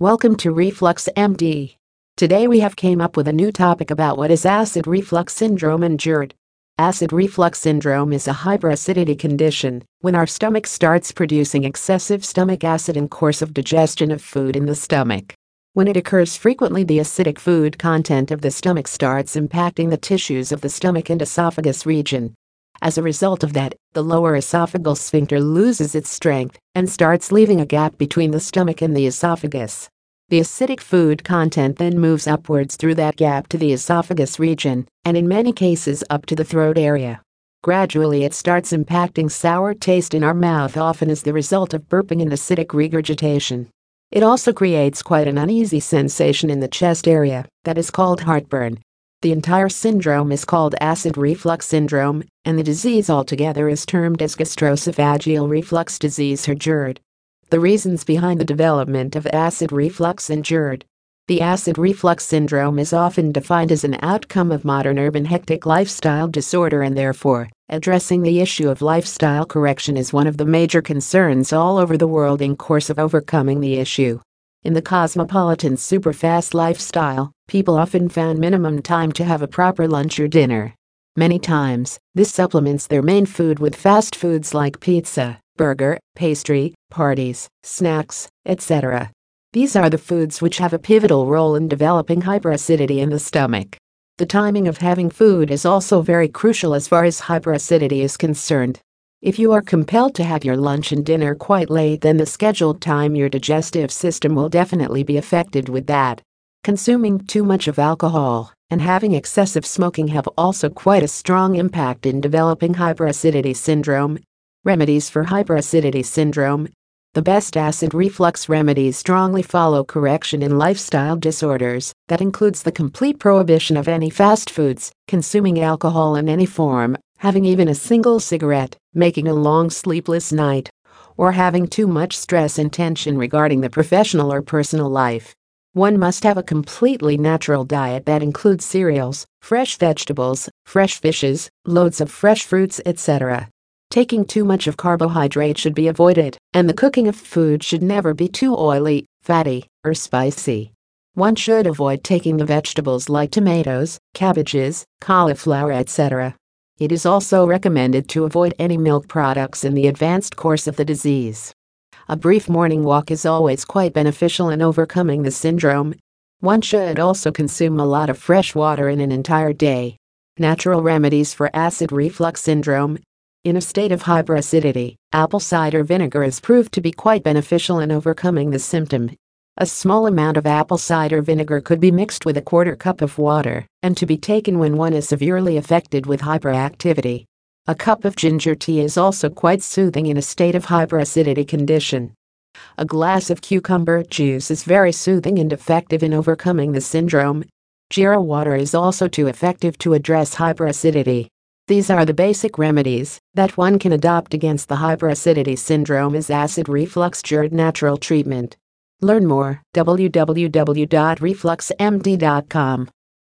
Welcome to Reflux MD. Today we have came up with a new topic about what is acid reflux syndrome and GERD. Acid reflux syndrome is a hyperacidity condition when our stomach starts producing excessive stomach acid in course of digestion of food in the stomach. When it occurs frequently the acidic food content of the stomach starts impacting the tissues of the stomach and esophagus region. As a result of that, the lower esophageal sphincter loses its strength and starts leaving a gap between the stomach and the esophagus. The acidic food content then moves upwards through that gap to the esophagus region, and in many cases up to the throat area. Gradually, it starts impacting sour taste in our mouth, often as the result of burping and acidic regurgitation. It also creates quite an uneasy sensation in the chest area that is called heartburn. The entire syndrome is called acid reflux syndrome, and the disease altogether is termed as gastroesophageal reflux disease or GERD the reasons behind the development of acid reflux and GERD. The acid reflux syndrome is often defined as an outcome of modern urban hectic lifestyle disorder and therefore, addressing the issue of lifestyle correction is one of the major concerns all over the world in course of overcoming the issue. In the cosmopolitan superfast lifestyle, people often found minimum time to have a proper lunch or dinner. Many times, this supplements their main food with fast foods like pizza, burger, pastry, parties, snacks, etc. These are the foods which have a pivotal role in developing hyperacidity in the stomach. The timing of having food is also very crucial as far as hyperacidity is concerned. If you are compelled to have your lunch and dinner quite late, then the scheduled time your digestive system will definitely be affected with that. Consuming too much of alcohol and having excessive smoking have also quite a strong impact in developing hyperacidity syndrome Remedies for hyperacidity syndrome. The best acid reflux remedies strongly follow correction in lifestyle disorders, that includes the complete prohibition of any fast foods, consuming alcohol in any form, having even a single cigarette, making a long sleepless night, or having too much stress and tension regarding the professional or personal life. One must have a completely natural diet that includes cereals, fresh vegetables, fresh fishes, loads of fresh fruits, etc. Taking too much of carbohydrate should be avoided, and the cooking of food should never be too oily, fatty, or spicy. One should avoid taking the vegetables like tomatoes, cabbages, cauliflower, etc. It is also recommended to avoid any milk products in the advanced course of the disease. A brief morning walk is always quite beneficial in overcoming the syndrome. One should also consume a lot of fresh water in an entire day. Natural remedies for acid reflux syndrome in a state of hyperacidity, apple cider vinegar is proved to be quite beneficial in overcoming the symptom. A small amount of apple cider vinegar could be mixed with a quarter cup of water and to be taken when one is severely affected with hyperacidity. A cup of ginger tea is also quite soothing in a state of hyperacidity condition. A glass of cucumber juice is very soothing and effective in overcoming the syndrome. Jeera water is also too effective to address hyperacidity. These are the basic remedies that one can adopt against the hyperacidity syndrome as acid reflux GERD natural treatment. Learn more www.refluxmd.com.